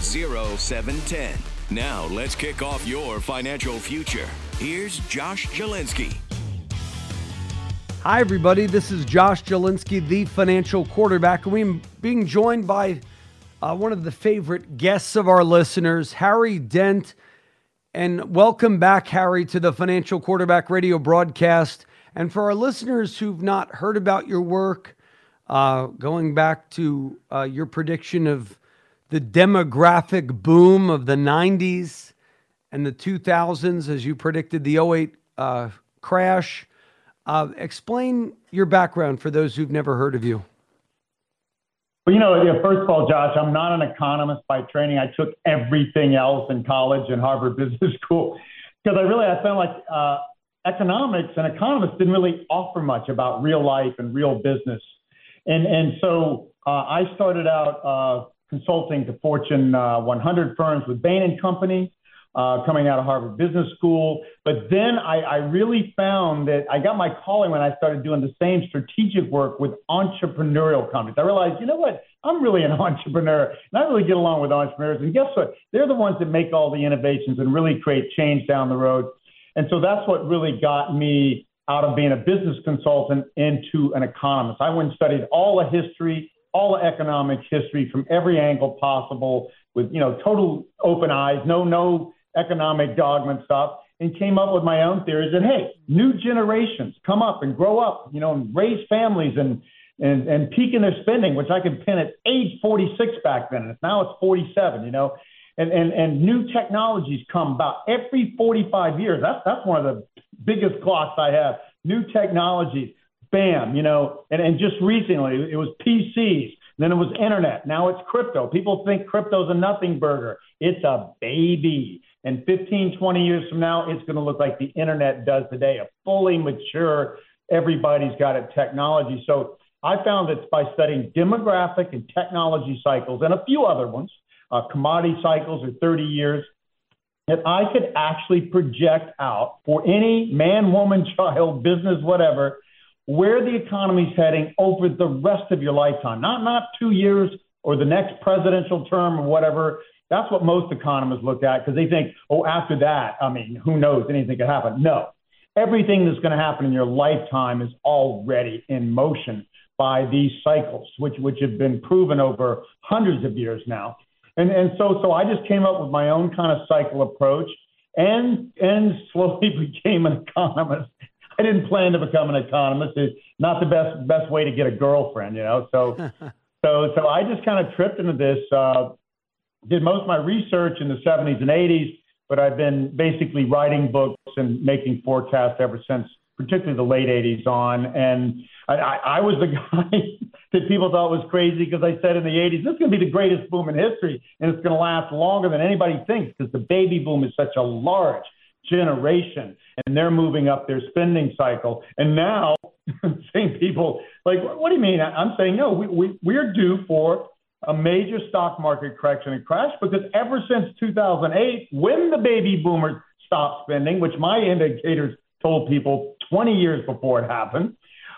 0710. Now, let's kick off your financial future. Here's Josh Jalinski. Hi, everybody. This is Josh Jalinski, the financial quarterback. And we're being joined by uh, one of the favorite guests of our listeners, Harry Dent. And welcome back, Harry, to the Financial Quarterback Radio broadcast. And for our listeners who've not heard about your work, uh, going back to uh, your prediction of the demographic boom of the 90s and the 2000s, as you predicted the 08 uh, crash. Uh, explain your background for those who've never heard of you. Well, you know, first of all, Josh, I'm not an economist by training. I took everything else in college and Harvard Business School because I really I felt like uh, economics and economists didn't really offer much about real life and real business, and and so uh, I started out uh, consulting to Fortune uh, 100 firms with Bain and Company uh, coming out of Harvard Business School. But then I, I really found that I got my calling when I started doing the same strategic work with entrepreneurial companies. I realized, you know what? I'm really an entrepreneur, and I really get along with entrepreneurs. And guess what? They're the ones that make all the innovations and really create change down the road. And so that's what really got me out of being a business consultant into an economist. I went and studied all the history, all economic history from every angle possible with, you know, total open eyes, no, no economic dogma stuff and came up with my own theories that hey, new generations come up and grow up, you know, and raise families and and and peak in their spending, which I could pin at age 46 back then, and now it's 47, you know. And, and and new technologies come about every 45 years. That's that's one of the biggest clocks I have. New technologies, bam, you know. And and just recently it was PCs, then it was internet. Now it's crypto. People think crypto's a nothing burger. It's a baby. And 15, 20 years from now, it's going to look like the internet does today, a fully mature, everybody's got it technology. So I found that by studying demographic and technology cycles and a few other ones, uh, commodity cycles are 30 years, that I could actually project out for any man, woman, child, business, whatever, where the economy's heading over the rest of your lifetime, not not two years or the next presidential term or whatever, that's what most economists look at because they think, oh, after that, I mean, who knows? Anything could happen. No. Everything that's going to happen in your lifetime is already in motion by these cycles, which, which have been proven over hundreds of years now. And, and so, so I just came up with my own kind of cycle approach and, and slowly became an economist. I didn't plan to become an economist. It's not the best, best way to get a girlfriend, you know? So, so, so I just kind of tripped into this, uh, did most of my research in the 70s and 80s, but I've been basically writing books and making forecasts ever since, particularly the late 80s on. And I, I, I was the guy that people thought was crazy because I said in the 80s, this is going to be the greatest boom in history, and it's going to last longer than anybody thinks because the baby boom is such a large generation, and they're moving up their spending cycle. And now, same people like, what do you mean? I'm saying no. We, we we're due for a major stock market correction and crash because ever since 2008, when the baby boomers stopped spending, which my indicators told people 20 years before it happened,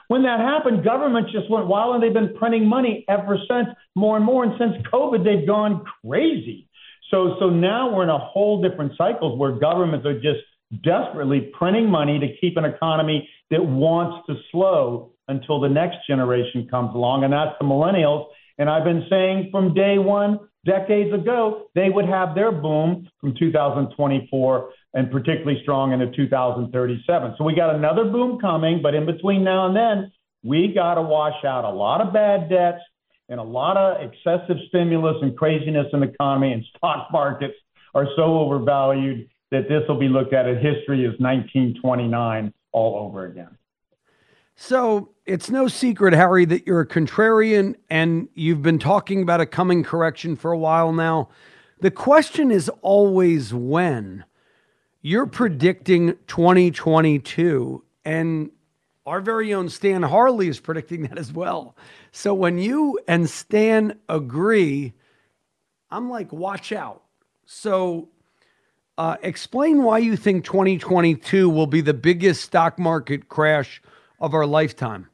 when that happened, governments just went wild and they've been printing money ever since, more and more. And since COVID, they've gone crazy. So, so now we're in a whole different cycles where governments are just desperately printing money to keep an economy that wants to slow until the next generation comes along, and that's the millennials. And I've been saying from day one, decades ago, they would have their boom from 2024 and particularly strong into 2037. So we got another boom coming, but in between now and then, we got to wash out a lot of bad debts and a lot of excessive stimulus and craziness in the economy and stock markets are so overvalued that this will be looked at as history as 1929 all over again. So it's no secret, Harry, that you're a contrarian and you've been talking about a coming correction for a while now. The question is always when. You're predicting 2022, and our very own Stan Harley is predicting that as well. So when you and Stan agree, I'm like, watch out. So uh, explain why you think 2022 will be the biggest stock market crash of our lifetime.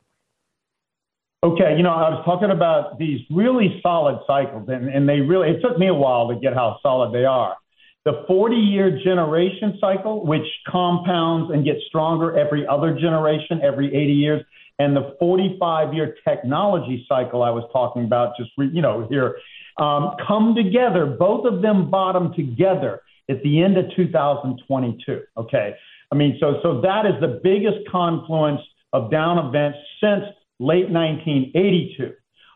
Okay, you know, I was talking about these really solid cycles, and, and they really, it took me a while to get how solid they are. The 40 year generation cycle, which compounds and gets stronger every other generation, every 80 years, and the 45 year technology cycle I was talking about, just, you know, here, um, come together. Both of them bottom together at the end of 2022. Okay. I mean, so, so that is the biggest confluence of down events since late 1982.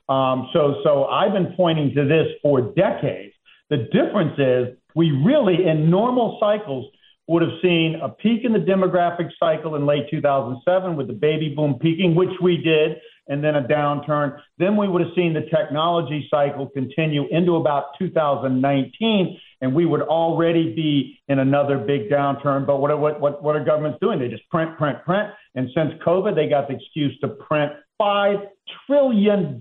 Um, so, so I've been pointing to this for decades. The difference is we really, in normal cycles, would have seen a peak in the demographic cycle in late 2007 with the baby boom peaking, which we did, and then a downturn. Then we would have seen the technology cycle continue into about 2019, and we would already be in another big downturn. But what, what, what, what are governments doing? They just print, print, print. And since COVID, they got the excuse to print $5 trillion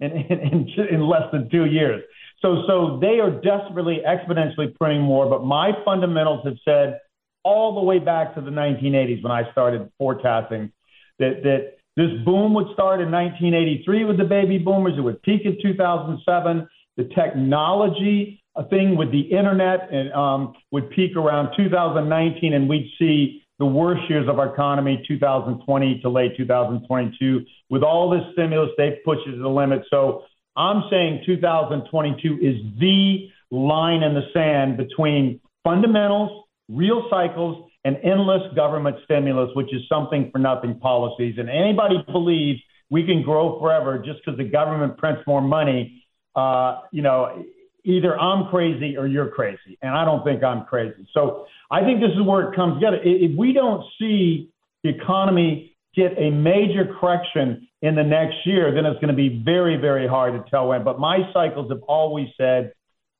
in, in, in less than two years. So, so they are desperately exponentially printing more. But my fundamentals have said all the way back to the 1980s when I started forecasting that, that this boom would start in 1983 with the baby boomers. It would peak in 2007. The technology thing with the internet and um, would peak around 2019, and we'd see the worst years of our economy, 2020 to late 2022. With all this stimulus, they've pushed it to the limit. So I'm saying 2022 is the line in the sand between fundamentals, real cycles, and endless government stimulus, which is something for nothing policies. And anybody believes we can grow forever just because the government prints more money, uh, you know, either I'm crazy or you're crazy. And I don't think I'm crazy. So I think this is where it comes together. If we don't see the economy get a major correction in the next year, then it's going to be very, very hard to tell when. But my cycles have always said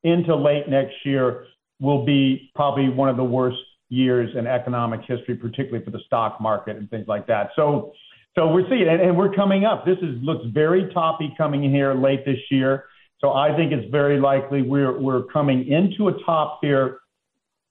into late next year will be probably one of the worst years in economic history, particularly for the stock market and things like that. So, so we're seeing, and, and we're coming up. This is looks very toppy coming here late this year. So I think it's very likely we're we're coming into a top here.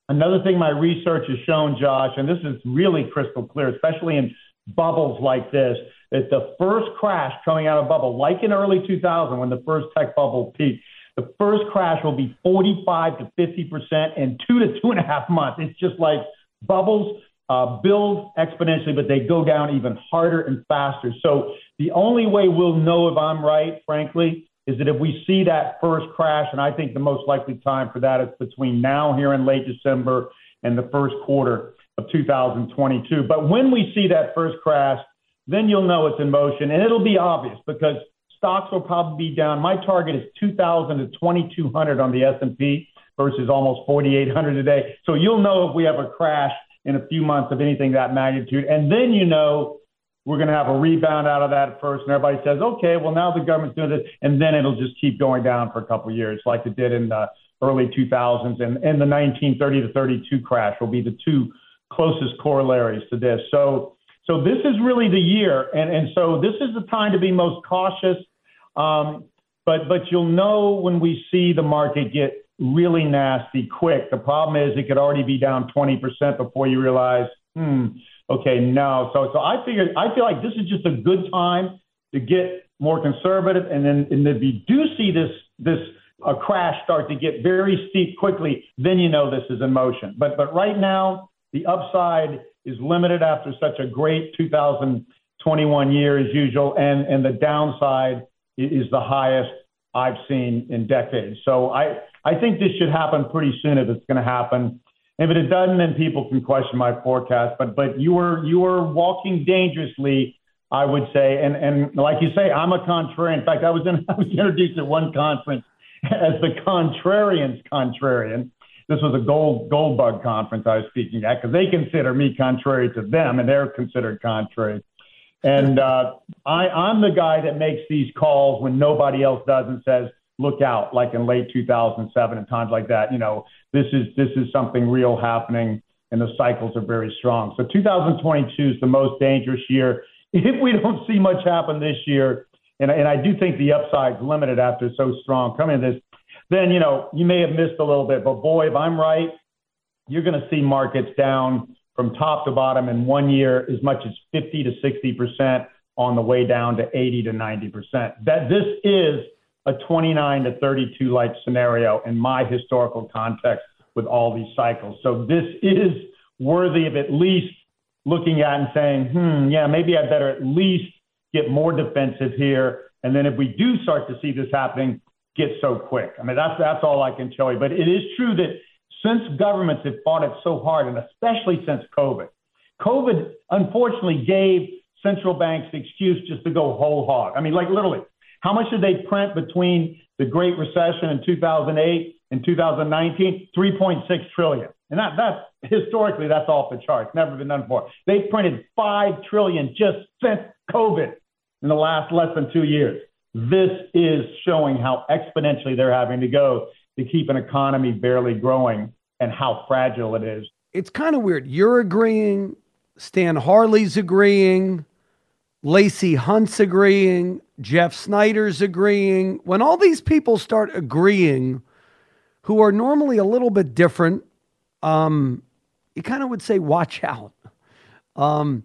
Another thing my research has shown, Josh, and this is really crystal clear, especially in bubbles like this, that the first crash coming out of bubble, like in early 2000 when the first tech bubble peaked, the first crash will be 45 to 50 percent in two to two and a half months. It's just like bubbles uh, build exponentially, but they go down even harder and faster. So the only way we'll know if I'm right, frankly, is that if we see that first crash, and I think the most likely time for that is between now here in late December and the first quarter of 2022. But when we see that first crash, then you'll know it's in motion, and it'll be obvious because stocks will probably be down. My target is 2,000 to 2,200 on the S&P versus almost 4,800 today. So you'll know if we have a crash in a few months of anything that magnitude, and then you know we're going to have a rebound out of that first, and everybody says, okay, well now the government's doing this, and then it'll just keep going down for a couple of years, like it did in the early 2000s, and, and the 1930 to 32 crash will be the two closest corollaries to this. So, so this is really the year, and and so this is the time to be most cautious. Um, but but you'll know when we see the market get really nasty quick. The problem is it could already be down 20% before you realize, hmm, okay, no. So so I figured I feel like this is just a good time to get more conservative, and then and if you do see this this a crash start to get very steep quickly, then you know this is in motion. But but right now the upside is limited after such a great 2021 year as usual, and and the downside is the highest I've seen in decades. So I, I think this should happen pretty soon if it's going to happen. If it doesn't, then people can question my forecast. But but you are you are walking dangerously, I would say. And and like you say, I'm a contrarian. In fact, I was in, I was introduced at one conference as the contrarian's contrarian. This was a gold gold bug conference I was speaking at because they consider me contrary to them, and they're considered contrary. And uh, I, I'm the guy that makes these calls when nobody else does and says, look out, like in late 2007 and times like that. You know, this is this is something real happening, and the cycles are very strong. So 2022 is the most dangerous year if we don't see much happen this year. And, and I do think the upside's limited after so strong coming this. Then you know you may have missed a little bit, but boy, if I'm right, you're going to see markets down from top to bottom in one year as much as 50 to 60 percent on the way down to 80 to 90 percent. That this is a 29 to 32 like scenario in my historical context with all these cycles. So this is worthy of at least looking at and saying, hmm, yeah, maybe I better at least get more defensive here. And then if we do start to see this happening, get so quick. I mean, that's that's all I can tell you. But it is true that since governments have fought it so hard, and especially since COVID, COVID unfortunately gave central banks the excuse just to go whole hog. I mean, like literally, how much did they print between the Great Recession in 2008 and 2019? 3.6 trillion. And that, that's historically, that's off the charts. Never been done before. They printed five trillion just since COVID in the last less than two years. This is showing how exponentially they're having to go to keep an economy barely growing and how fragile it is. It's kind of weird. You're agreeing, Stan Harley's agreeing, Lacey Hunt's agreeing, Jeff Snider's agreeing. When all these people start agreeing, who are normally a little bit different, um, you kind of would say, watch out. Um,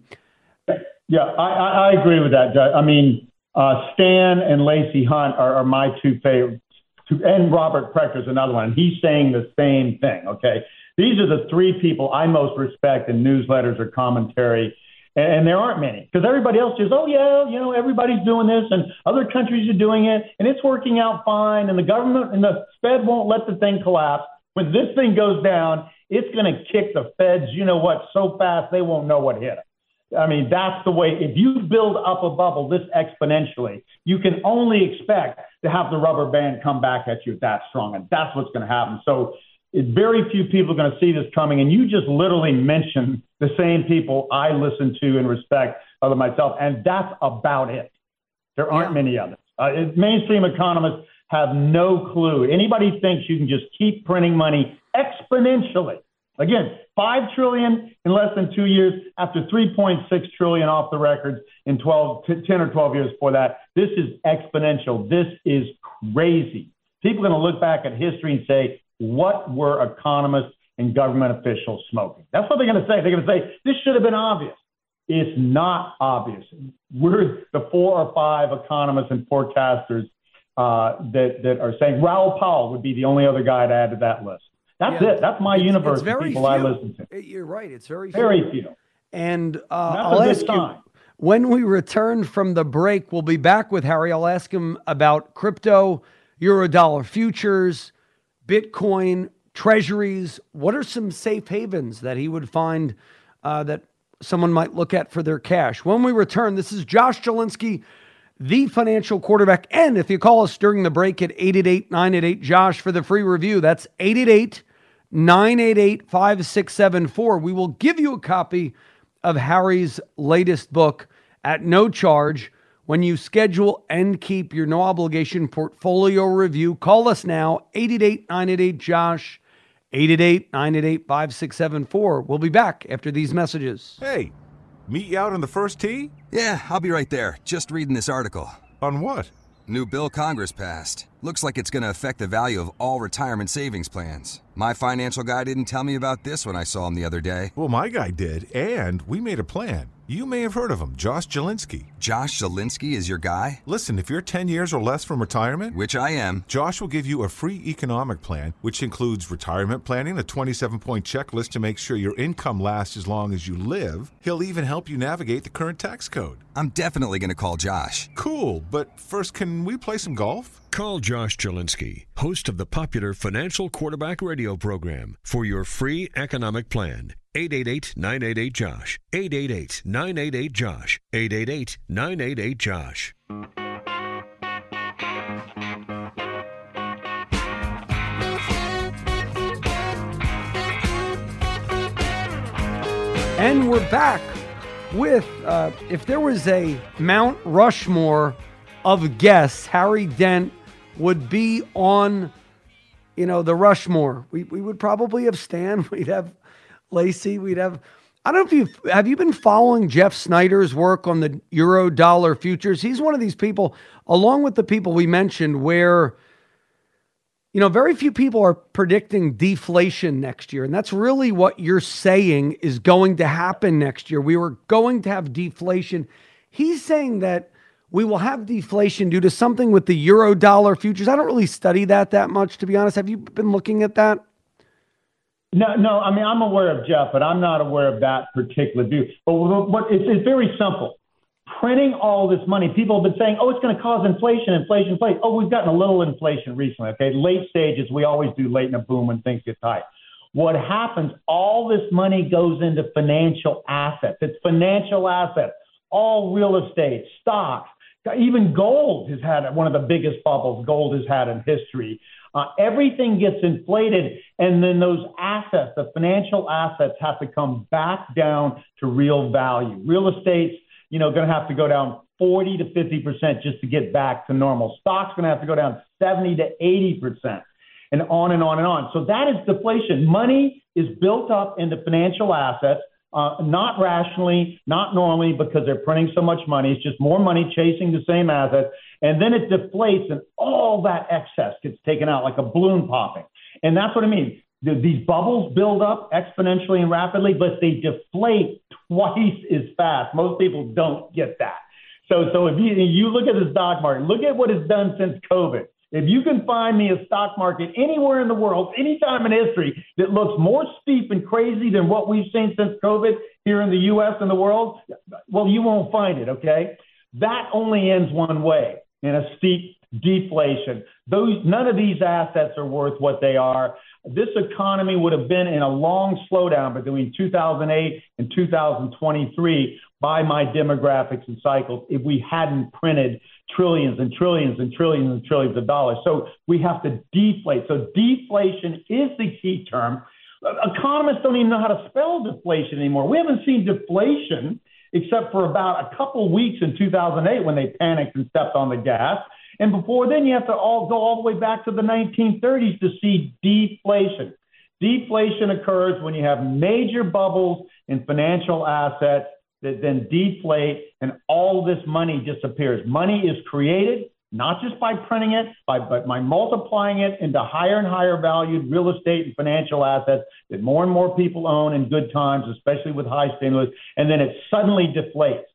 yeah, I, I, agree with that, I mean, uh, Stan and Lacey Hunt are, are my two favorites, and Robert Prechter is another one. He's saying the same thing. Okay, these are the three people I most respect in newsletters or commentary and there aren't many because everybody else says, oh, yeah, you know, everybody's doing this and other countries are doing it and it's working out fine and the government and the Fed won't let the thing collapse. When this thing goes down, it's going to kick the Feds, you know what, so fast they won't know what hit them. I mean, that's the way. If you build up a bubble this exponentially, you can only expect to have the rubber band come back at you that strong. And that's what's going to happen. So very few people are going to see this coming. And you just literally mentioned the same people I listen to and respect other myself, and that's about it. There aren't yeah. many others. Uh, mainstream economists have no clue. Anybody thinks you can just keep printing money exponentially. Again, five trillion in less than two years after 3.6 trillion off the records in 12, 10 or 12 years before that. This is exponential. This is crazy. People are going to look back at history and say, what were economists and government officials smoking? That's what they're going to say. They're going to say, this should have been obvious. It's not obvious. We're the four or five economists and forecasters uh, that, that are saying Raoul Pal would be the only other guy to add to that list. That's yeah, it. That's my it's, universe. It's very people few. I listen to. You're right. It's very very few. few. And uh, I'll ask you when we return from the break. We'll be back with Harry. I'll ask him about crypto, eurodollar futures, Bitcoin, treasuries. What are some safe havens that he would find uh, that someone might look at for their cash? When we return, this is Josh Jalinski, the financial quarterback. And if you call us during the break at 888 988 Josh for the free review, that's 888 988 5674. We will give you a copy of Harry's latest book at no charge when you schedule and keep your no obligation portfolio review, call us now, 888 988 Josh, 888 988 5674. We'll be back after these messages. Hey, meet you out on the first tee? Yeah, I'll be right there. Just reading this article. On what? New bill Congress passed. Looks like it's going to affect the value of all retirement savings plans. My financial guy didn't tell me about this when I saw him the other day. Well, my guy did, and we made a plan. You may have heard of him, Josh Jalinski. Josh Jalinski is your guy? Listen, if you're 10 years or less from retirement, which I am, Josh will give you a free economic plan, which includes retirement planning, a 27 point checklist to make sure your income lasts as long as you live. He'll even help you navigate the current tax code. I'm definitely going to call Josh. Cool, but first, can we play some golf? Call Josh Jalinski, host of the popular Financial Quarterback Radio program, for your free economic plan. 888 988 Josh. 888 988 Josh. 888 988 Josh. And we're back with uh, if there was a Mount Rushmore of guests, Harry Dent would be on, you know, the Rushmore. We, we would probably have Stan. We'd have Lacey. We'd have. I don't know if you have you been following Jeff Snider's work on the euro dollar futures. He's one of these people, along with the people we mentioned, where you know, very few people are predicting deflation next year. And that's really what you're saying is going to happen next year. We were going to have deflation. He's saying that we will have deflation due to something with the euro dollar futures. I don't really study that that much, to be honest. Have you been looking at that? No, no. I mean, I'm aware of Jeff, but I'm not aware of that particular view. But what, it's, it's very simple. Printing all this money, people have been saying, "Oh, it's going to cause inflation, inflation, inflation." Oh, we've gotten a little inflation recently. Okay, late stages, we always do late in a boom when things get tight. What happens? All this money goes into financial assets. It's financial assets, all real estate, stocks, even gold has had one of the biggest bubbles gold has had in history. Uh, everything gets inflated, and then those assets, the financial assets, have to come back down to real value. Real estate's, you know, going to have to go down 40 to 50 percent just to get back to normal. Stock's going to have to go down 70 to 80 percent, and on and on and on. So that is deflation. Money is built up into financial assets uh, not rationally, not normally, because they're printing so much money. It's just more money chasing the same assets. And then it deflates, and all that excess gets taken out like a balloon popping. And that's what I mean. The, these bubbles build up exponentially and rapidly, but they deflate twice as fast. Most people don't get that. So, so if you, you look at the stock market, look at what it's done since COVID. If you can find me a stock market anywhere in the world, anytime in history that looks more steep and crazy than what we've seen since COVID here in the US and the world, well, you won't find it, okay? That only ends one way in a steep deflation. Those none of these assets are worth what they are. This economy would have been in a long slowdown between 2008 and 2023 by my demographics and cycles if we hadn't printed trillions and trillions and trillions and trillions of dollars. So we have to deflate. So deflation is the key term. Economists don't even know how to spell deflation anymore. We haven't seen deflation except for about a couple weeks in 2008 when they panicked and stepped on the gas. And before then, you have to all go all the way back to the 1930s to see deflation. Deflation occurs when you have major bubbles in financial assets that then deflate and all this money disappears. Money is created not just by printing it, by, but by multiplying it into higher and higher valued real estate and financial assets that more and more people own in good times, especially with high stimulus, and then it suddenly deflates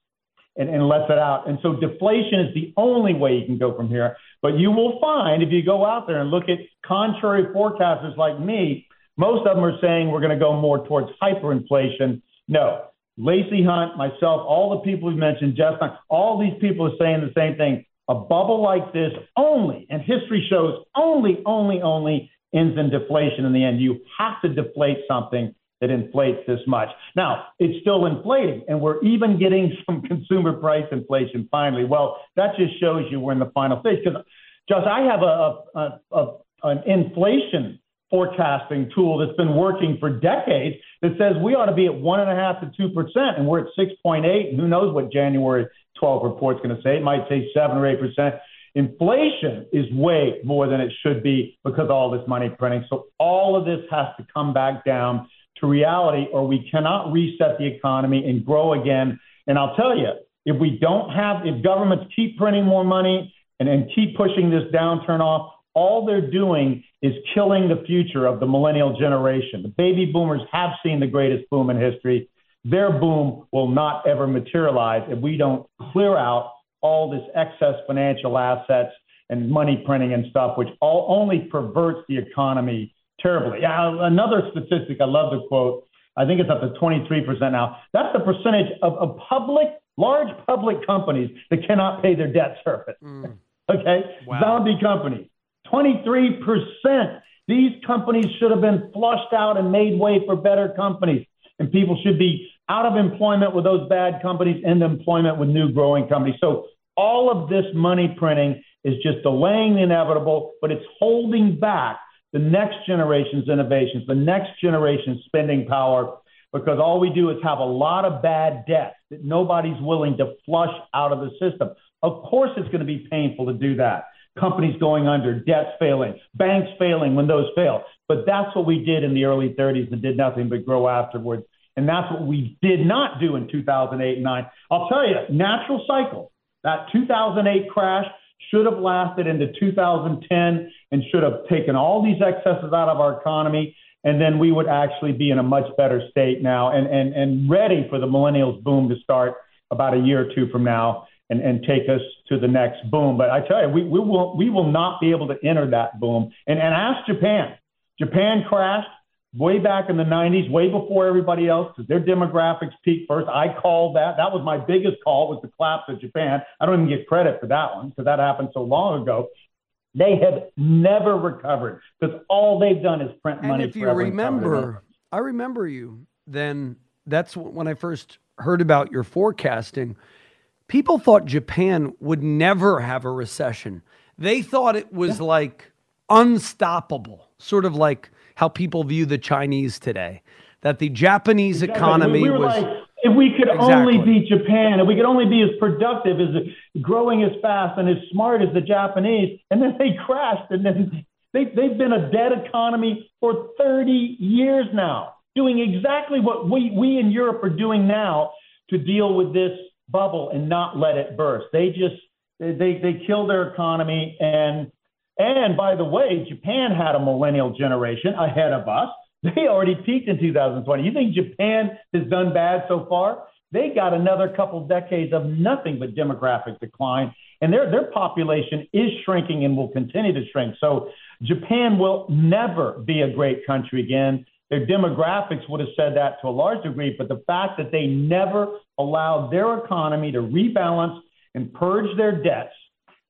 and, and lets it out. And so deflation is the only way you can go from here. But you will find if you go out there and look at contrary forecasters like me, most of them are saying we're going to go more towards hyperinflation. No, Lacey Hunt, myself, all the people we've mentioned, Jeff, all these people are saying the same thing. A bubble like this only, and history shows only, only, only ends in deflation in the end. You have to deflate something that inflates this much. Now, it's still inflating, and we're even getting some consumer price inflation finally. Well, that just shows you we're in the final stage. Because, Josh, I have a, a, a, an inflation forecasting tool that's been working for decades that says we ought to be at one and a half to two percent, and we're at six point eight. And who knows what January 12 report's going to say? It might say seven or eight percent. Inflation is way more than it should be because of all this money printing. So all of this has to come back down to reality, or we cannot reset the economy and grow again. And I'll tell you, if we don't have, if governments keep printing more money and, and keep pushing this downturn off, all they're doing is killing the future of the millennial generation. The baby boomers have seen the greatest boom in history. Their boom will not ever materialize if we don't clear out all this excess financial assets and money printing and stuff, which all only perverts the economy terribly. Yeah, another statistic I love to quote. I think it's up to 23% now. That's the percentage of, of public, large public companies that cannot pay their debt service. Mm. okay, wow. zombie companies. 23%. These companies should have been flushed out and made way for better companies. And people should be out of employment with those bad companies and employment with new growing companies. So all of this money printing is just delaying the inevitable, but it's holding back the next generation's innovations, the next generation's spending power, because all we do is have a lot of bad debt that nobody's willing to flush out of the system. Of course, it's going to be painful to do that. Companies going under, debts failing, banks failing when those fail. But that's what we did in the early 30s and did nothing but grow afterwards. And that's what we did not do in 2008 and 9. I'll tell you, natural cycle, that 2008 crash should have lasted into 2010 and should have taken all these excesses out of our economy. And then we would actually be in a much better state now and, and, and ready for the millennials boom to start about a year or two from now and, and take us to the next boom. But I tell you, we, we, will, we will not be able to enter that boom. And, and ask Japan. Japan crashed way back in the 90s, way before everybody else, because their demographics peaked first. I called that. That was my biggest call was the collapse of Japan. I don't even get credit for that one because that happened so long ago. They have never recovered because all they've done is print money. and money. if you remember, I remember you. Then that's when I first heard about your forecasting. People thought Japan would never have a recession. They thought it was yeah. like unstoppable, sort of like how people view the Chinese today. That the Japanese exactly. economy we, we was. Like, if we could exactly. only be Japan, if we could only be as productive as growing as fast and as smart as the Japanese, and then they crashed, and then they, they've been a dead economy for 30 years now, doing exactly what we, we in Europe are doing now to deal with this bubble and not let it burst. They just they they kill their economy and and by the way, Japan had a millennial generation ahead of us. They already peaked in 2020. You think Japan has done bad so far? They got another couple decades of nothing but demographic decline, and their their population is shrinking and will continue to shrink. So Japan will never be a great country again. Their demographics would have said that to a large degree, but the fact that they never allowed their economy to rebalance and purge their debts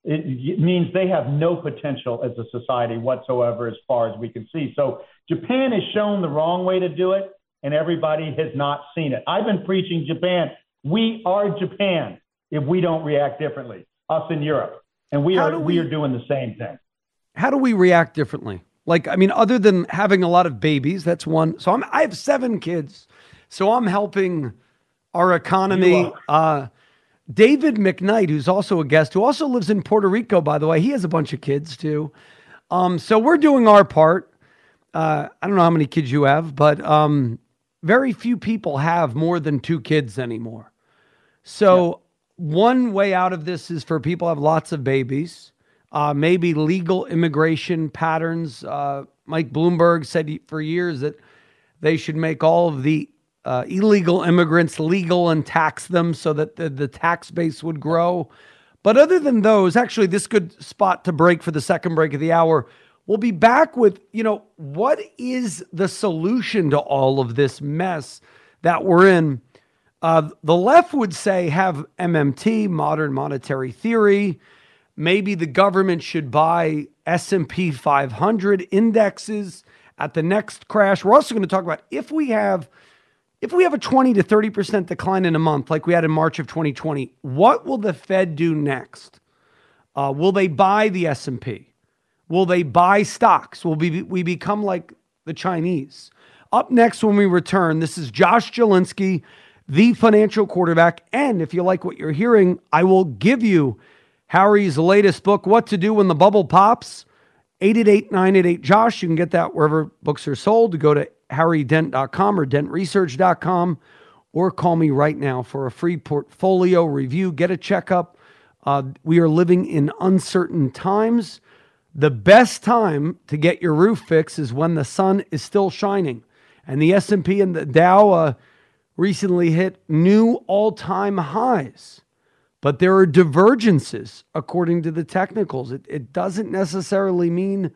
it, means they have no potential as a society whatsoever as far as we can see. So Japan has shown the wrong way to do it, and everybody has not seen it. I've been preaching Japan. We are Japan if we don't react differently, us in Europe. And we are we, we are doing the same thing. How do we react differently? Like, I mean, other than having a lot of babies, that's one. So I'm, I have seven kids. So I'm helping our economy. Uh, David McKnight, who's also a guest, who also lives in Puerto Rico, by the way, he has a bunch of kids too. Um, so we're doing our part. Uh, I don't know how many kids you have, but um, very few people have more than two kids anymore. So yep. one way out of this is for people have lots of babies. Uh, maybe legal immigration patterns. Uh, Mike Bloomberg said for years that they should make all of the uh, illegal immigrants legal and tax them so that the, the tax base would grow. But other than those, actually, this good spot to break for the second break of the hour. We'll be back with, you know, what is the solution to all of this mess that we're in? Uh, the left would say have MMT, modern monetary theory. Maybe the government should buy S&P 500 indexes at the next crash. We're also going to talk about if we have – if we have a 20 to 30% decline in a month like we had in March of 2020, what will the Fed do next? Uh, will they buy the S&P? Will they buy stocks? Will we, we become like the Chinese? Up next when we return, this is Josh Jalinski, the financial quarterback. And if you like what you're hearing, I will give you Harry's latest book, What to Do When the Bubble Pops. 888 988 Josh. You can get that wherever books are sold. Go to harrydent.com or dentresearch.com or call me right now for a free portfolio review. Get a checkup. Uh, we are living in uncertain times. The best time to get your roof fixed is when the sun is still shining. And the S&P and the Dow uh, recently hit new all-time highs. But there are divergences according to the technicals. It, it doesn't necessarily mean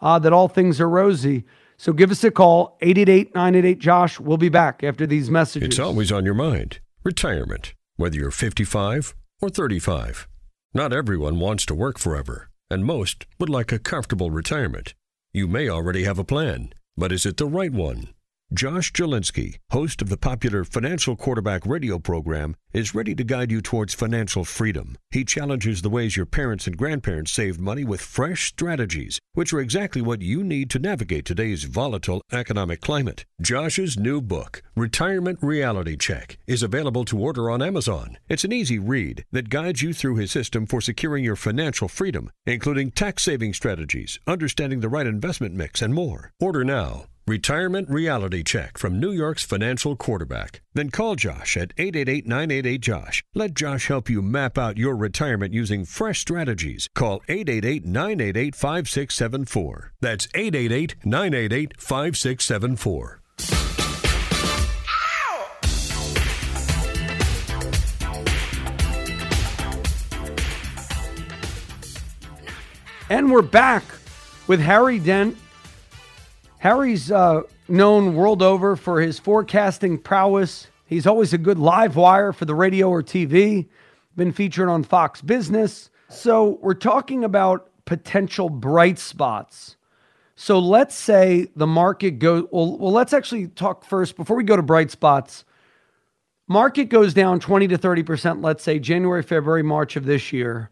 uh, that all things are rosy. So give us a call, 888 988 Josh. We'll be back after these messages. It's always on your mind retirement, whether you're 55 or 35. Not everyone wants to work forever, and most would like a comfortable retirement. You may already have a plan, but is it the right one? Josh Jalinski, host of the popular Financial Quarterback radio program, is ready to guide you towards financial freedom. He challenges the ways your parents and grandparents saved money with fresh strategies, which are exactly what you need to navigate today's volatile economic climate. Josh's new book, Retirement Reality Check, is available to order on Amazon. It's an easy read that guides you through his system for securing your financial freedom, including tax saving strategies, understanding the right investment mix, and more. Order now. Retirement Reality Check from New York's financial quarterback. Then call Josh at 888 988 Josh. Let Josh help you map out your retirement using fresh strategies. Call 888 988 5674. That's 888 988 5674. And we're back with Harry Dent Harry's uh, known world over for his forecasting prowess. He's always a good live wire for the radio or TV, been featured on Fox Business. So we're talking about potential bright spots. So let's say the market goes, well, well, let's actually talk first before we go to bright spots. Market goes down 20 to 30%, let's say January, February, March of this year.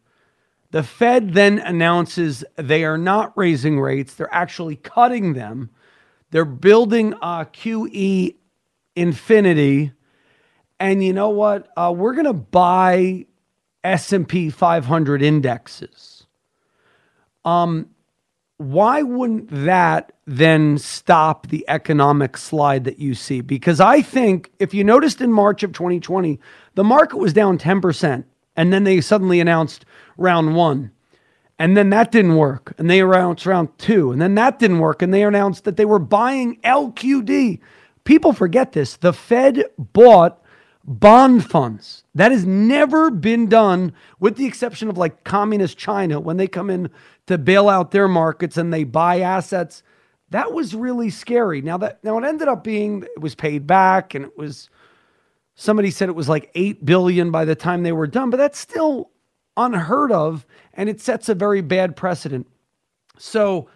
The Fed then announces they are not raising rates, they're actually cutting them. They're building a QE infinity. And you know what? Uh, we're going to buy S&P 500 indexes. Um, why wouldn't that then stop the economic slide that you see? Because I think if you noticed in March of 2020, the market was down 10%. And then they suddenly announced round one. And then that didn't work. And they announced round two. And then that didn't work. And they announced that they were buying LQD. People forget this. The Fed bought bond funds. That has never been done, with the exception of like communist China when they come in to bail out their markets and they buy assets. That was really scary. Now that now it ended up being it was paid back and it was somebody said it was like 8 billion by the time they were done, but that's still unheard of and it sets a very bad precedent. So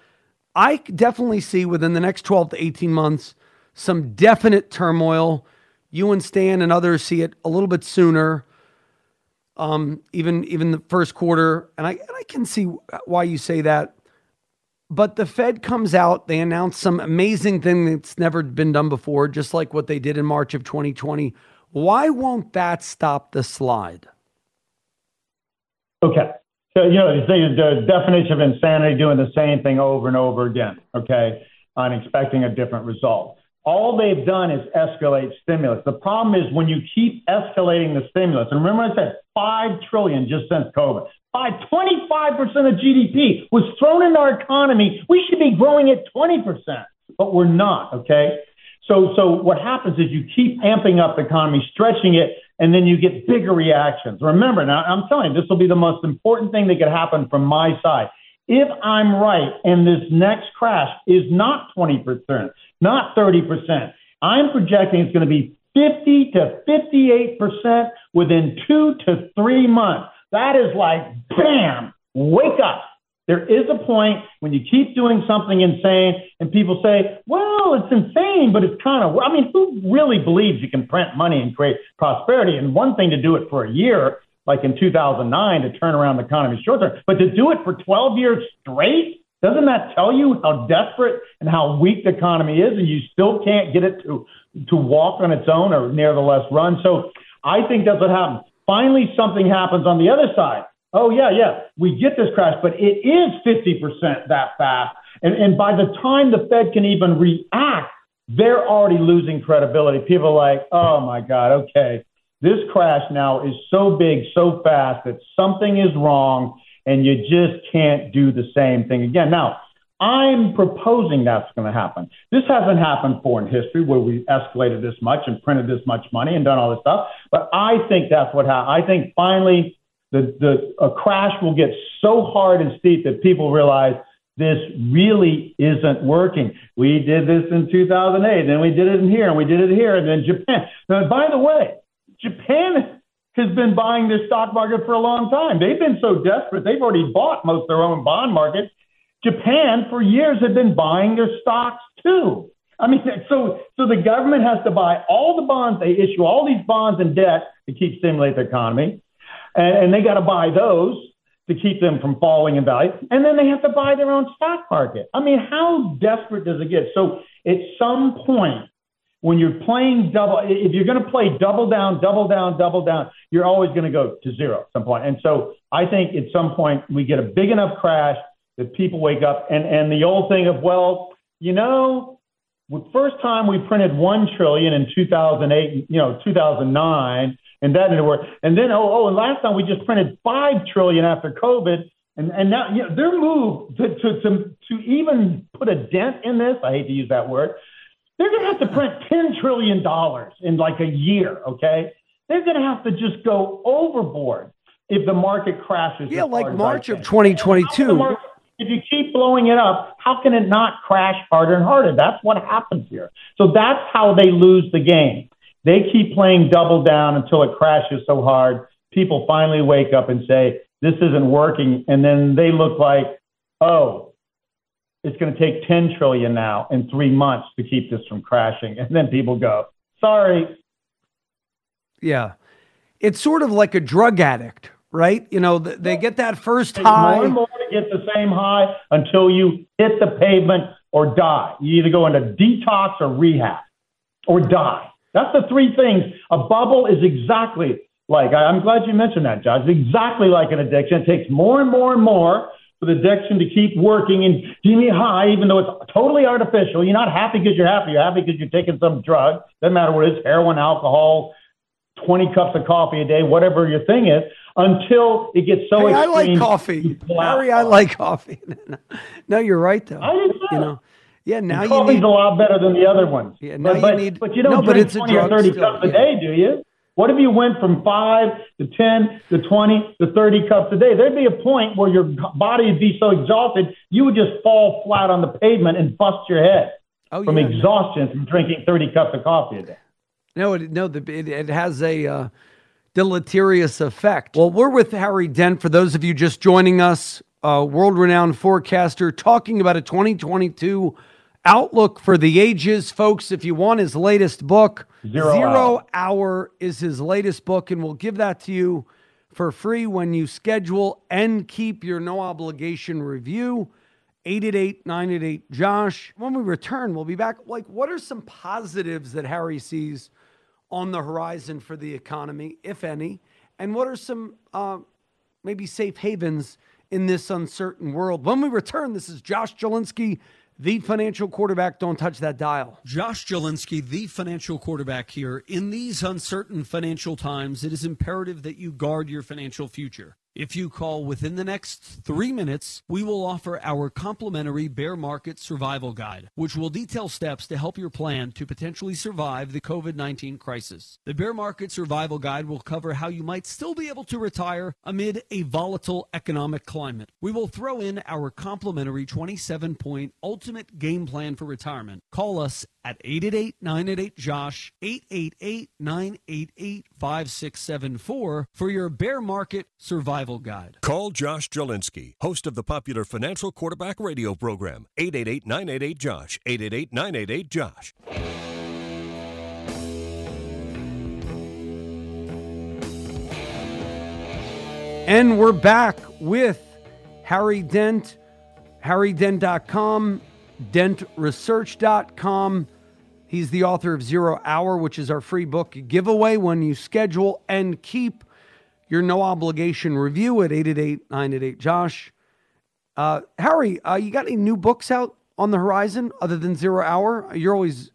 I definitely see within the next 12 to 18 months some definite turmoil. You and Stan and others see it a little bit sooner. Um, even even the first quarter, and I and I can see why you say that. But the Fed comes out, they announce some amazing thing that's never been done before, just like what they did in March of 2020. Why won't that stop the slide? Okay. So, you know, the the definition of insanity doing the same thing over and over again, okay, on expecting a different result. All they've done is escalate stimulus. The problem is when you keep escalating the stimulus, and remember I said five trillion just since COVID. Five, 25% of GDP was thrown into our economy. We should be growing at 20%, but we're not, okay? So, so what happens is you keep amping up the economy, stretching it, and then you get bigger reactions. Remember, now I'm telling you, this will be the most important thing that could happen from my side. If I'm right and this next crash is not 20%, not 30%, I'm projecting it's going to be 50 to 58% within two to three months. That is like, bam, wake up. There is a point when you keep doing something insane and people say, well, it's insane, but it's kind of, I mean, who really believes you can print money and create prosperity? And one thing to do it for a year, like in 2009, to turn around the economy short term, but to do it for 12 years straight, doesn't that tell you how desperate and how weak the economy is and you still can't get it to, to walk on its own or nevertheless run? So I think that's what happens. Finally, something happens on the other side Oh, yeah, yeah. We get this crash, but it is 50% that fast. And, and by the time the Fed can even react, they're already losing credibility. People are like, oh my God, okay. This crash now is so big, so fast that something is wrong and you just can't do the same thing again. Now, I'm proposing that's going to happen. This hasn't happened before in history where we escalated this much and printed this much money and done all this stuff. But I think that's what happened. I think finally the, the a crash will get so hard and steep that people realize this really isn't working. We did this in 2008, then we did it in here, and we did it here, and then Japan. Now, by the way, Japan has been buying this stock market for a long time. They've been so desperate, they've already bought most of their own bond market. Japan, for years, had been buying their stocks too. I mean, so so the government has to buy all the bonds. They issue all these bonds and debt to keep stimulate the economy, and, and they got to buy those to keep them from falling in value, and then they have to buy their own stock market. I mean, how desperate does it get? So at some point, when you're playing double, if you're going to play double down, double down, double down, you're always going to go to zero at some point. And so I think at some point we get a big enough crash that people wake up and, and the old thing of, well, you know, the first time we printed one trillion in 2008, you know, 2009, and that didn't work. And then, oh, oh, and last time we just printed five trillion after COVID. And, and now you know, their move to, to, to, to even put a dent in this, I hate to use that word, they're going to have to print $10 trillion in like a year, okay? They're going to have to just go overboard if the market crashes. Yeah, like March of 2022. Market, if you keep blowing it up, how can it not crash harder and harder? That's what happens here. So that's how they lose the game. They keep playing double down until it crashes so hard. People finally wake up and say, this isn't working. And then they look like, oh, it's going to take 10 trillion now in three months to keep this from crashing. And then people go, sorry. Yeah. It's sort of like a drug addict, right? You know, they get that first high. More and more to get the same high until you hit the pavement or die. You either go into detox or rehab or die. That's the three things. A bubble is exactly like, I'm glad you mentioned that, Josh. It's exactly like an addiction. It takes more and more and more for the addiction to keep working and keep me high, even though it's totally artificial. You're not happy because you're happy. You're happy because you're taking some drug. Doesn't matter what it is, heroin, alcohol, 20 cups of coffee a day, whatever your thing is, until it gets so hey, extreme. I like coffee. Harry, I like coffee. no, you're right, though. I did You know, yeah, now you need... a lot better than the other ones. Yeah, now but, you but, need... but you don't no, drink but 20 or 30 still, cups yeah. a day, do you? What if you went from five to 10 to 20 to 30 cups a day? There'd be a point where your body would be so exhausted, you would just fall flat on the pavement and bust your head oh, from yeah, exhaustion no. from drinking 30 cups of coffee a day. No, it, no, the, it, it has a uh, deleterious effect. Well, we're with Harry Dent. For those of you just joining us, uh, world renowned forecaster, talking about a 2022 outlook for the ages. Folks, if you want his latest book, Zero, Zero Hour. Hour is his latest book, and we'll give that to you for free when you schedule and keep your no obligation review. 888 988 Josh. When we return, we'll be back. Like, what are some positives that Harry sees on the horizon for the economy, if any? And what are some uh, maybe safe havens in this uncertain world? When we return, this is Josh Jalinski the financial quarterback. Don't touch that dial. Josh Jalinski, the financial quarterback here. In these uncertain financial times, it is imperative that you guard your financial future. If you call within the next three minutes, we will offer our complimentary bear market survival guide, which will detail steps to help your plan to potentially survive the COVID 19 crisis. The bear market survival guide will cover how you might still be able to retire amid a volatile economic climate. We will throw in our complimentary 27 point ultimate game plan for retirement. Call us at 888 988 Josh, 888 988 5674 for your bear market survival guide. Call Josh Jalinski, host of the popular financial quarterback radio program. 888 988 Josh, 888 988 Josh. And we're back with Harry Dent, harrydent.com, dentresearch.com. He's the author of Zero Hour, which is our free book giveaway when you schedule and keep your no obligation review at 888 988 Josh. Uh, Harry, uh, you got any new books out on the horizon other than Zero Hour? You're always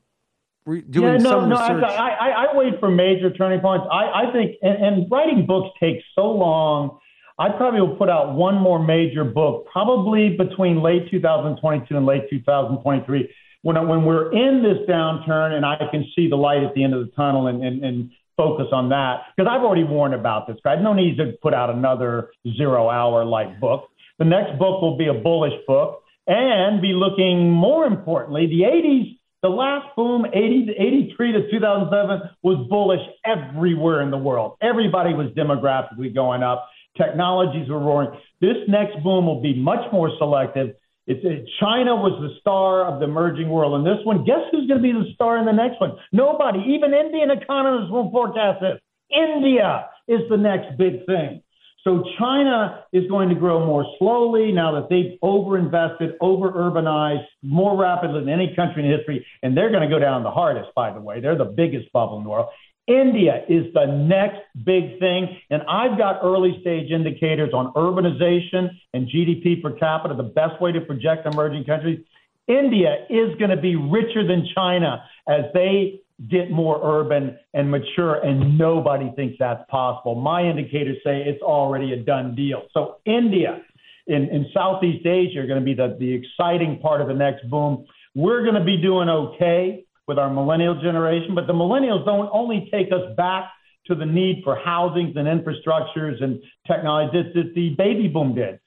re- doing yeah, no, some no, research. I, I, I wait for major turning points. I, I think, and, and writing books takes so long. I probably will put out one more major book, probably between late 2022 and late 2023, when when we're in this downturn and I can see the light at the end of the tunnel and and, and focus on that because I've already warned about this. Have no need to put out another zero hour like book. The next book will be a bullish book and be looking more importantly, the 80s the last boom, 80 to 83 to 2007, was bullish everywhere in the world. Everybody was demographically going up. Technologies were roaring. This next boom will be much more selective. It's it, China was the star of the emerging world in this one. Guess who's going to be the star in the next one? Nobody. Even Indian economists won't forecast this. India is the next big thing. So China is going to grow more slowly now that they've overinvested, over urbanized more rapidly than any country in history, and they're going to go down the hardest. By the way, they're the biggest bubble in the world. India is the next big thing. And I've got early stage indicators on urbanization and GDP per capita, the best way to project emerging countries. India is going to be richer than China as they get more urban and mature, and nobody thinks that's possible. My indicators say it's already a done deal. So, India in, in Southeast Asia are going to be the, the exciting part of the next boom. We're going to be doing okay with our millennial generation, but the millennials don't only take us back to the need for housings and infrastructures and technology that the baby boom did.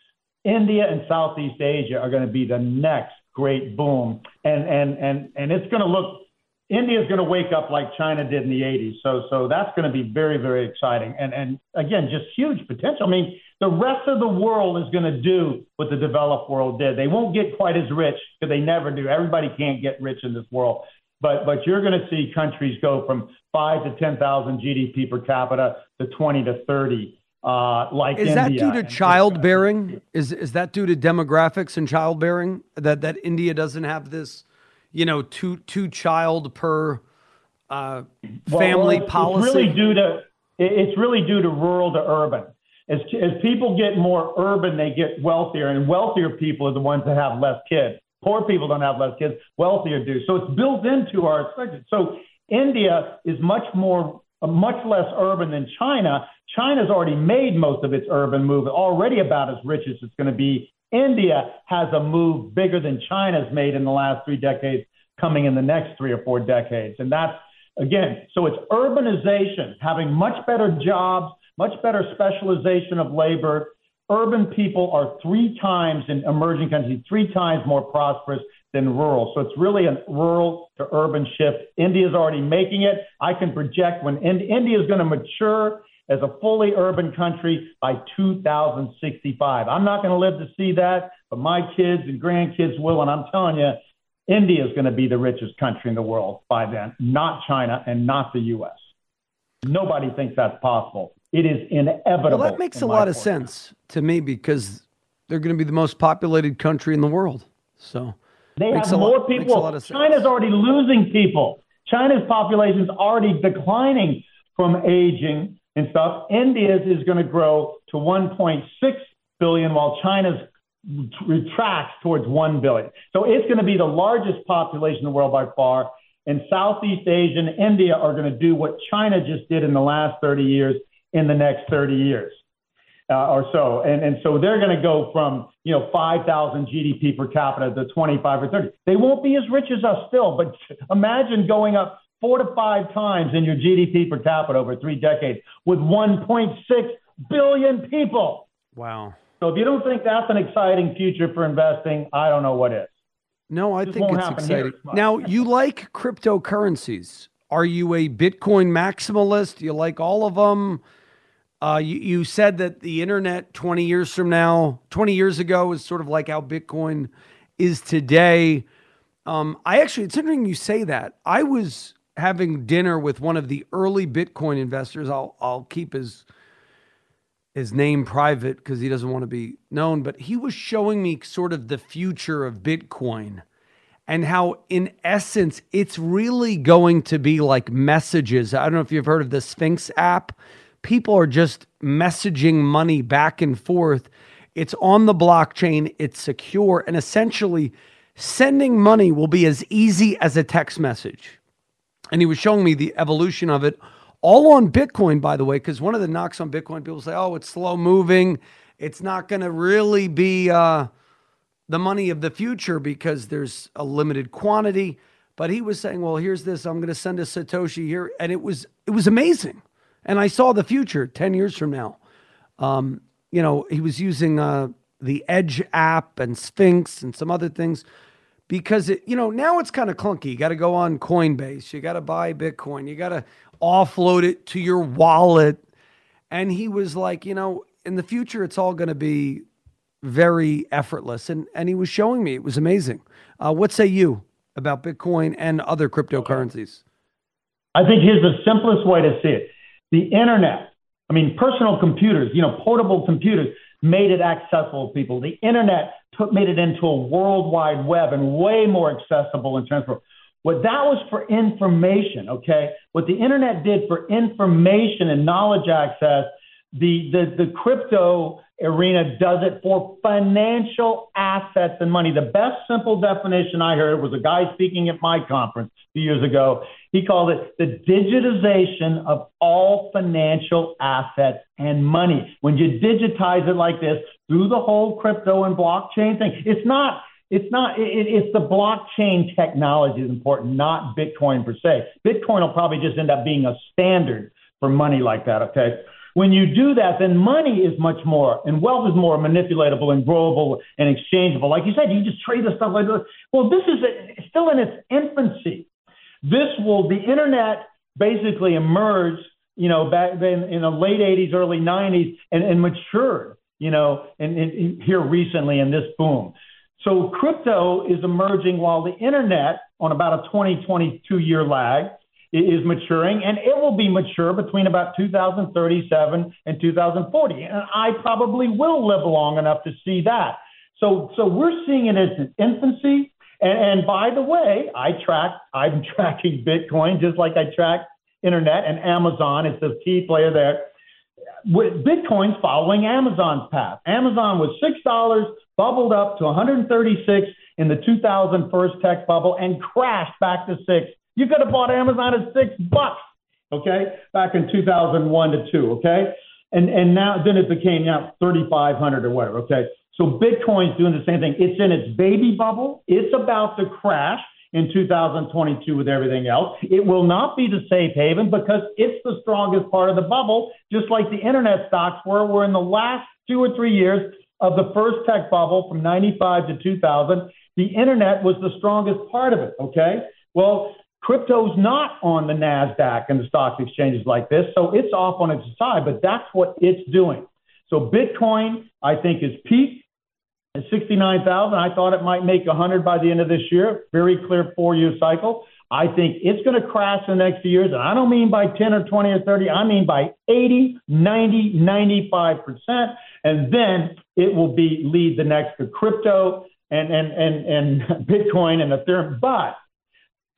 India and Southeast Asia are going to be the next great boom, and and and and it's going to look. India is going to wake up like China did in the 80s. So so that's going to be very very exciting, and and again just huge potential. I mean, the rest of the world is going to do what the developed world did. They won't get quite as rich because they never do. Everybody can't get rich in this world but but you're going to see countries go from five to ten thousand GDP per capita to twenty to thirty. Uh, like is India. that due to childbearing? Is is that due to demographics and childbearing that that India doesn't have this, you know, two two child per uh, family well, policy? It's really due to it's really due to rural to urban. As as people get more urban, they get wealthier, and wealthier people are the ones that have less kids. Poor people don't have less kids, wealthier do. So it's built into our expected. So India is much more, much less urban than China. China's already made most of its urban move, already about as rich as it's going to be. India has a move bigger than China's made in the last three decades, coming in the next three or four decades. And that's, again, so it's urbanization, having much better jobs, much better specialization of labor, urban people are three times in emerging countries, three times more prosperous than rural. So it's really a rural to urban shift. India is already making it. I can project when in- India is going to mature as a fully urban country by 2065. I'm not going to live to see that, but my kids and grandkids will. And I'm telling you, India is going to be the richest country in the world by then, not China and not the U.S. Nobody thinks that's possible. It is inevitable. Well, that makes a lot of sense to me because they're going to be the most populated country in the world. So they have more lot, people. China's already losing people. China's population is already declining from aging and stuff. India's is going to grow to 1.6 billion, while China's retracts towards 1 billion. So it's going to be the largest population in the world by far. And Southeast Asia and India are going to do what China just did in the last 30 years in the next 30 years uh, or so. And, and so they're going to go from, you know, 5,000 GDP per capita to 25 or 30. They won't be as rich as us still, but imagine going up four to five times in your GDP per capita over three decades with 1.6 billion people. Wow. So if you don't think that's an exciting future for investing, I don't know what is. No, I think it's exciting. Now, you like cryptocurrencies. Are you a Bitcoin maximalist? Do you like all of them? Uh, you, you said that the internet 20 years from now, 20 years ago, is sort of like how Bitcoin is today. Um, I actually, it's interesting you say that. I was having dinner with one of the early Bitcoin investors. I'll, I'll keep his his name private because he doesn't want to be known, but he was showing me sort of the future of Bitcoin and how, in essence, it's really going to be like messages. I don't know if you've heard of the Sphinx app people are just messaging money back and forth. It's on the blockchain, it's secure, and essentially sending money will be as easy as a text message. And he was showing me the evolution of it all on Bitcoin, by the way, because one of the knocks on Bitcoin, people say, oh, it's slow moving. It's not going to really be uh, the money of the future because there's a limited quantity. But he was saying, well, here's this. I'm going to send a Satoshi here. And it was, it was amazing and I saw the future 10 years from now. Um, you know, he was using uh, the Edge app and Sphinx and some other things because it, you know, now it's kind of clunky. You got to go on Coinbase, you got to buy Bitcoin, you got to offload it to your wallet. And he was like, you know, in the future, it's all going to be very effortless. And, and he was showing me, it was amazing. Uh, what say you about Bitcoin and other cryptocurrencies? I think here's the simplest way to see it the internet, I mean, personal computers, you know, portable computers made it accessible to people. The internet took, made it into a worldwide web and way more accessible and transferable. What that was for information, okay? What the internet did for information and knowledge access, the, the, the crypto arena does it for financial assets and money. The best simple definition I heard was a guy speaking at my conference a few years ago. He called it the digitization of all financial assets and money. When you digitize it like this through the whole crypto and blockchain thing, it's not it's not it, it's the blockchain technology is important, not Bitcoin per se. Bitcoin will probably just end up being a standard for money like that, okay? When you do that, then money is much more, and wealth is more manipulatable and growable and exchangeable. Like you said, you just trade the stuff like this. Well, this is a, still in its infancy. This will, the internet basically emerged, you know, back then in the late 80s, early 90s, and, and matured, you know, and, and here recently in this boom. So crypto is emerging while the internet, on about a 20, 22 year lag, is maturing, and it will be mature between about 2037 and 2040. And I probably will live long enough to see that. So, so we're seeing it as an infancy. And, and by the way, I track, I'm tracking Bitcoin just like I track internet and Amazon is the key player there. With Bitcoin's following Amazon's path. Amazon was six dollars, bubbled up to 136 in the 2000 first tech bubble, and crashed back to six you could have bought Amazon at six bucks, okay, back in 2001 to two, okay, and and now then it became now 3,500 or whatever, okay. So Bitcoin's doing the same thing. It's in its baby bubble. It's about to crash in 2022 with everything else. It will not be the safe haven because it's the strongest part of the bubble, just like the internet stocks were. We're in the last two or three years of the first tech bubble from 95 to 2000. The internet was the strongest part of it, okay? Well, Crypto's not on the NASDAQ and the stock exchanges like this, so it's off on its side, but that's what it's doing. So Bitcoin, I think, is peaked at 69,000. I thought it might make 100 by the end of this year. Very clear four year cycle. I think it's going to crash in the next few years. And I don't mean by 10 or 20 or 30. I mean by 80, 90, 95%. And then it will be lead the next to crypto and, and, and, and Bitcoin and Ethereum. But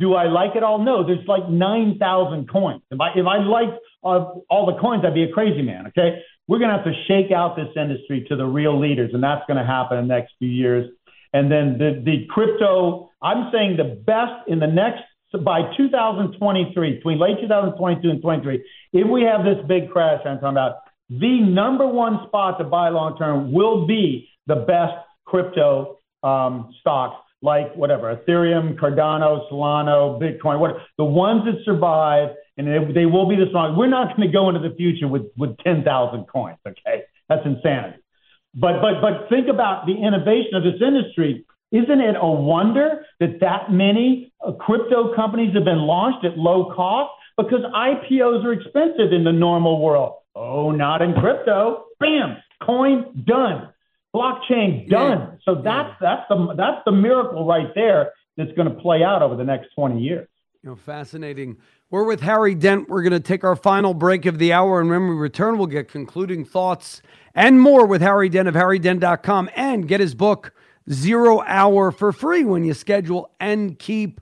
do I like it all? No, there's like 9,000 coins. If I, if I liked uh, all the coins, I'd be a crazy man, okay? We're going to have to shake out this industry to the real leaders, and that's going to happen in the next few years. And then the, the crypto, I'm saying the best in the next, by 2023, between late 2022 and 23, if we have this big crash I'm talking about, the number one spot to buy long term will be the best crypto um, stocks like whatever Ethereum, Cardano, Solana, Bitcoin, what the ones that survive, and they, they will be the strong. We're not going to go into the future with with ten thousand coins. Okay, that's insanity. But but but think about the innovation of this industry. Isn't it a wonder that that many uh, crypto companies have been launched at low cost? Because IPOs are expensive in the normal world. Oh, not in crypto. Bam, coin done blockchain done. Yeah. So that's that's the that's the miracle right there that's going to play out over the next 20 years. You know, fascinating. We're with Harry Dent. We're going to take our final break of the hour, and when we return, we'll get concluding thoughts and more with Harry Dent of harrydent.com and get his book Zero Hour for free when you schedule and keep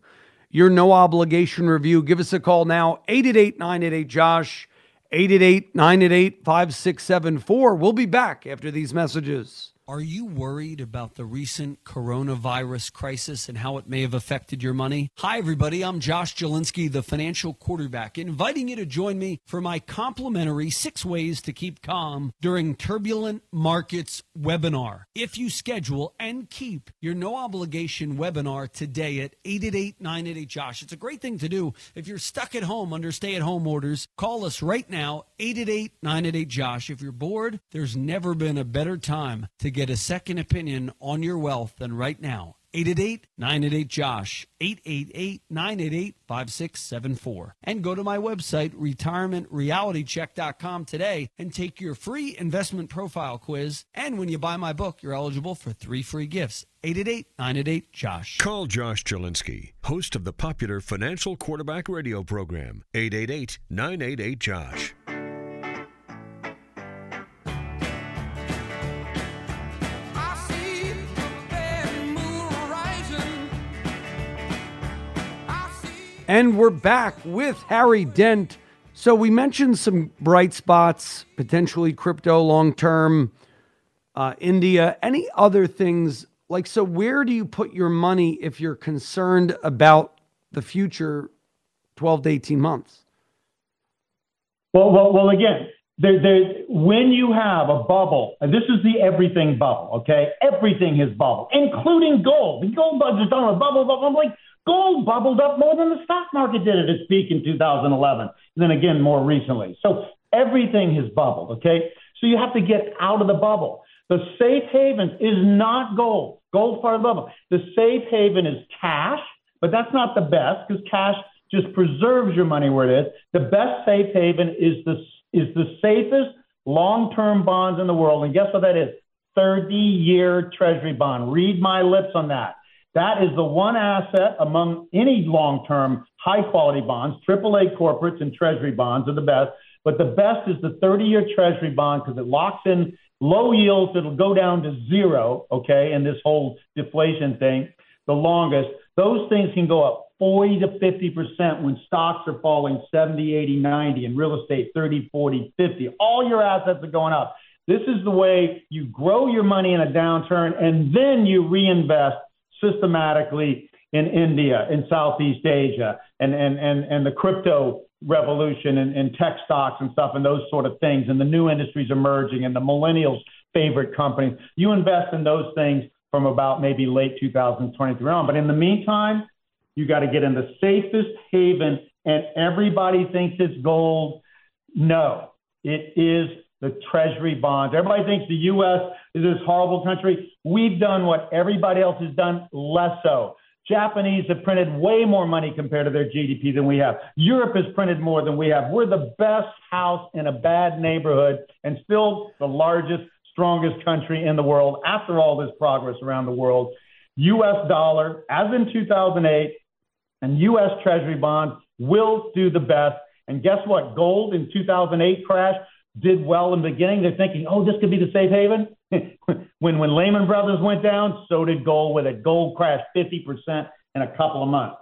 your no obligation review. Give us a call now, 888 988 Josh, 888 988 5674. We'll be back after these messages. Are you worried about the recent coronavirus crisis and how it may have affected your money? Hi, everybody. I'm Josh Jalinski, the financial quarterback, inviting you to join me for my complimentary six ways to keep calm during turbulent markets webinar. If you schedule and keep your no obligation webinar today at 888 988 Josh, it's a great thing to do. If you're stuck at home under stay at home orders, call us right now, 888 988 Josh. If you're bored, there's never been a better time to get a second opinion on your wealth than right now. 888 988 Josh, 888 988 5674. And go to my website, retirementrealitycheck.com today and take your free investment profile quiz. And when you buy my book, you're eligible for three free gifts. 888 988 Josh. Call Josh Jalinski, host of the popular Financial Quarterback Radio program, 888 And we're back with Harry Dent. So we mentioned some bright spots, potentially crypto long term, uh, India, any other things like so where do you put your money if you're concerned about the future 12 to 18 months? Well, well, well again, there, there, when you have a bubble, and this is the everything bubble, okay? Everything is bubble, including gold. The gold budget's on a bubble, bubble. I'm like, Gold bubbled up more than the stock market did at its peak in 2011, and then again more recently. So everything has bubbled, okay? So you have to get out of the bubble. The safe haven is not gold. Gold's part of the bubble. The safe haven is cash, but that's not the best because cash just preserves your money where it is. The best safe haven is the is the safest long-term bonds in the world, and guess what that is? 30-year Treasury bond. Read my lips on that. That is the one asset among any long term high quality bonds. AAA corporates and treasury bonds are the best. But the best is the 30 year treasury bond because it locks in low yields that'll go down to zero, okay, in this whole deflation thing, the longest. Those things can go up 40 to 50% when stocks are falling 70, 80, 90, and real estate 30, 40, 50. All your assets are going up. This is the way you grow your money in a downturn and then you reinvest systematically in India, in Southeast Asia, and, and, and, and the crypto revolution and, and tech stocks and stuff and those sort of things, and the new industries emerging and the millennials' favorite companies. You invest in those things from about maybe late 2023 on. But in the meantime, you got to get in the safest haven, and everybody thinks it's gold. No, it is the treasury bonds. Everybody thinks the U.S. is this horrible country. We've done what everybody else has done, less so. Japanese have printed way more money compared to their GDP than we have. Europe has printed more than we have. We're the best house in a bad neighborhood and still the largest, strongest country in the world after all this progress around the world. US dollar, as in 2008, and US Treasury bonds will do the best. And guess what? Gold in 2008 crashed did well in the beginning. They're thinking, oh, this could be the safe haven. when when Lehman Brothers went down, so did gold with it. Gold crashed 50% in a couple of months.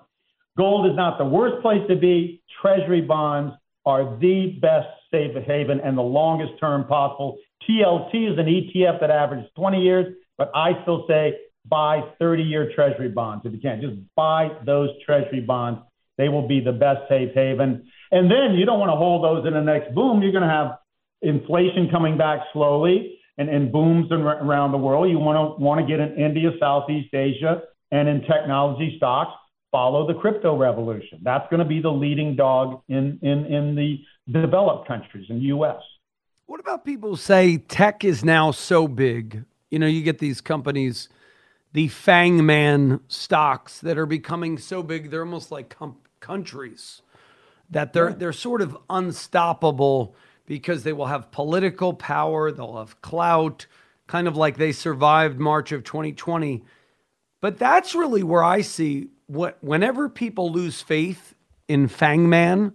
Gold is not the worst place to be. Treasury bonds are the best safe haven and the longest term possible. TLT is an ETF that averages 20 years, but I still say buy 30 year Treasury bonds if you can. Just buy those Treasury bonds. They will be the best safe haven. And then you don't want to hold those in the next boom. You're going to have inflation coming back slowly and, and booms around the world. You want to want to get in India, Southeast Asia, and in technology stocks. Follow the crypto revolution. That's going to be the leading dog in, in, in the developed countries in the U.S. What about people say tech is now so big? You know, you get these companies, the FANGMAN stocks that are becoming so big, they're almost like com- countries that they're they're sort of unstoppable because they will have political power, they'll have clout, kind of like they survived March of 2020. But that's really where I see what whenever people lose faith in FANGMAN,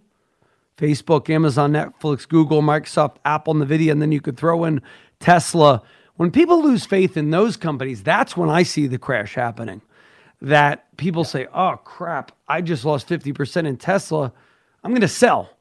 Facebook, Amazon, Netflix, Google, Microsoft, Apple, Nvidia, and then you could throw in Tesla. When people lose faith in those companies, that's when I see the crash happening. That people say, oh crap, I just lost 50% in Tesla. I'm going to sell.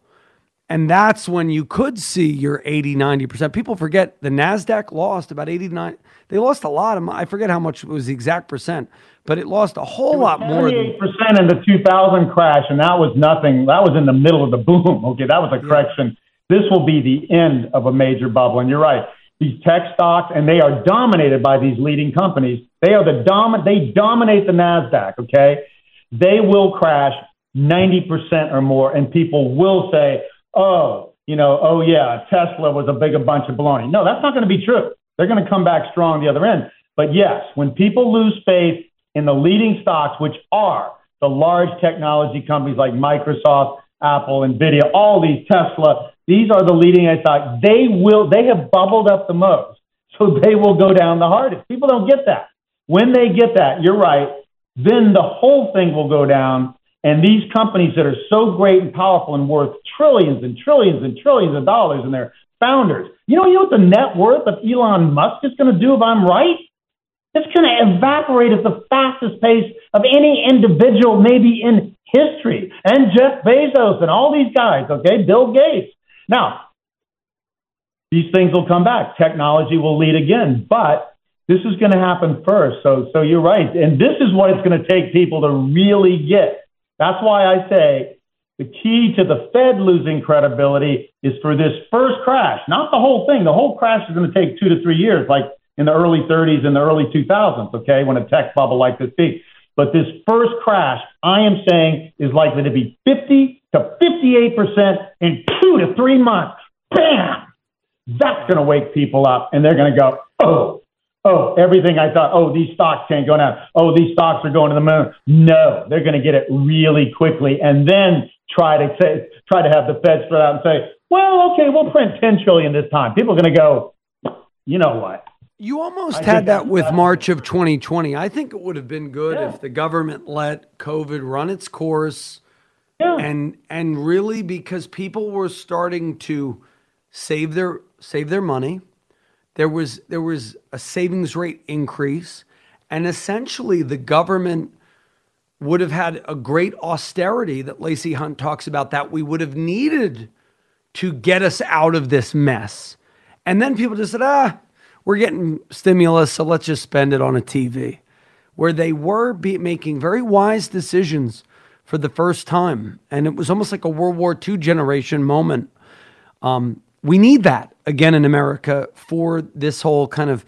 And that's when you could see your 80, 90%. People forget the NASDAQ lost about 89. They lost a lot. Of, I forget how much was the exact percent, but it lost a whole lot more. Than percent in the 2000 crash, and that was nothing. That was in the middle of the boom. Okay, that was a correction. Yeah. This will be the end of a major bubble. And you're right. These tech stocks, and they are dominated by these leading companies. They are the dominant. They dominate the NASDAQ, okay? They will crash 90% or more, and people will say, oh, you know, oh yeah, Tesla was a big a bunch of baloney. No, that's not going to be true. They're going to come back strong the other end. But yes, when people lose faith in the leading stocks, which are the large technology companies like Microsoft, Apple, Nvidia, all these Tesla, these are the leading edge stocks. They will, they have bubbled up the most. So they will go down the hardest. People don't get that. When they get that, you're right, then the whole thing will go down. And these companies that are so great and powerful and worth trillions and trillions and trillions of dollars and their founders, you know, you know what the net worth of Elon Musk is going to do if I'm right? It's going to evaporate at the fastest pace of any individual, maybe in history. And Jeff Bezos and all these guys, okay, Bill Gates. Now, these things will come back. Technology will lead again, but this is going to happen first. So, so you're right. And this is what it's going to take people to really get. That's why I say the key to the Fed losing credibility is for this first crash, not the whole thing. The whole crash is going to take two to three years, like in the early 30s and the early 2000s, okay, when a tech bubble like this peaked. But this first crash, I am saying, is likely to be 50 to 58% in two to three months. Bam! That's going to wake people up, and they're going to go, oh, oh, everything I thought, oh, these stocks can't go down. Oh, these stocks are going to the moon. No, they're going to get it really quickly, and then try to say, try to have the Fed spread out and say, well, okay, we'll print 10 trillion this time. People are going to go, you know what? You almost I had that with March of 2020. I think it would have been good yeah. if the government let COVID run its course. Yeah. And and really because people were starting to save their save their money. There was there was a savings rate increase and essentially the government would have had a great austerity that Lacey Hunt talks about that we would have needed to get us out of this mess. And then people just said, "Ah, we're getting stimulus, so let's just spend it on a TV. Where they were be- making very wise decisions for the first time. And it was almost like a World War II generation moment. Um, we need that again in America for this whole kind of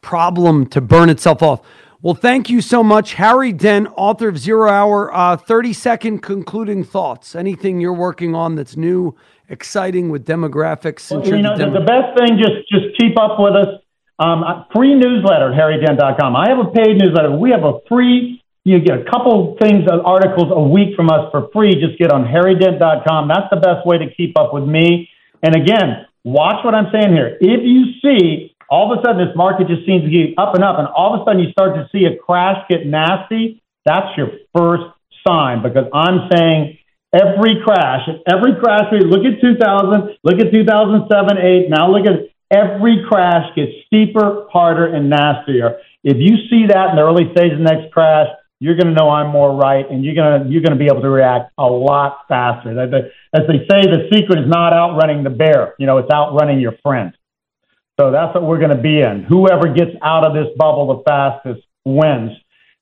problem to burn itself off. Well, thank you so much, Harry Dent, author of Zero Hour. Uh, 30 second concluding thoughts. Anything you're working on that's new exciting with demographics? Well, you know, the, the, best thing, just just keep up with us. Um, free newsletter at harrydent.com. I have a paid newsletter. We have a free, you get a couple things, uh, articles a week from us for free. Just get on harrydent.com. That's the best way to keep up with me. And again, watch what I'm saying here. If you see all of a sudden this market just seems to get up and up, and all of a sudden you start to see a crash get nasty, that's your first sign because I'm saying every crash, every crash, we look at 2000, look at 2007, 8, now look at every crash gets steeper, harder, and nastier. If you see that in the early stage of the next crash, you're going to know I'm more right, and you're going to you're going to be able to react a lot faster. As they say, the secret is not outrunning the bear. You know, it's outrunning your friend. So that's what we're going to be in. Whoever gets out of this bubble the fastest wins.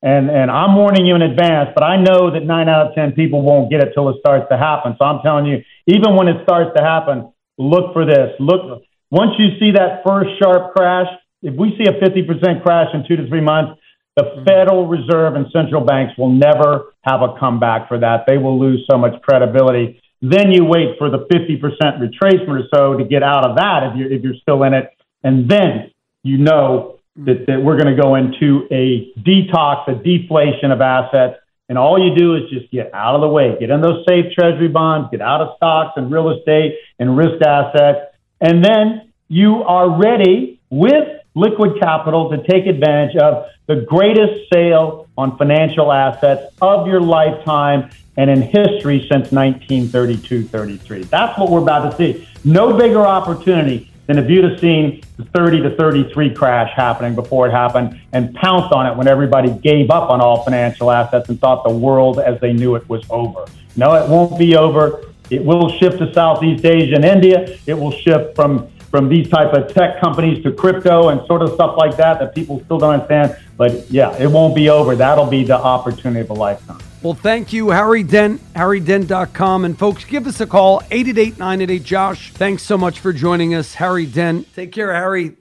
And and I'm warning you in advance, but I know that nine out of ten people won't get it till it starts to happen. So I'm telling you, even when it starts to happen, look for this. Look once you see that first sharp crash. If we see a 50% crash in two to three months, the mm-hmm. Federal Reserve and central banks will never have a comeback for that. They will lose so much credibility. Then you wait for the 50% retracement or so to get out of that if you're, if you're still in it. And then you know that, that we're going to go into a detox, a deflation of assets. And all you do is just get out of the way, get in those safe treasury bonds, get out of stocks and real estate and risk assets. And then you are ready with liquid capital to take advantage of the greatest sale on financial assets of your lifetime and in history since 1932 33. That's what we're about to see. No bigger opportunity than if you'd have seen the 30 to 33 crash happening before it happened and pounced on it when everybody gave up on all financial assets and thought the world as they knew it was over. No, it won't be over. It will shift to Southeast Asia and India. It will shift from from these type of tech companies to crypto and sort of stuff like that that people still don't understand. But yeah, it won't be over. That'll be the opportunity of a lifetime. Well, thank you, Harry Dent, harrydent.com. And folks, give us a call, 888 988 Josh. Thanks so much for joining us, Harry Dent. Take care, Harry.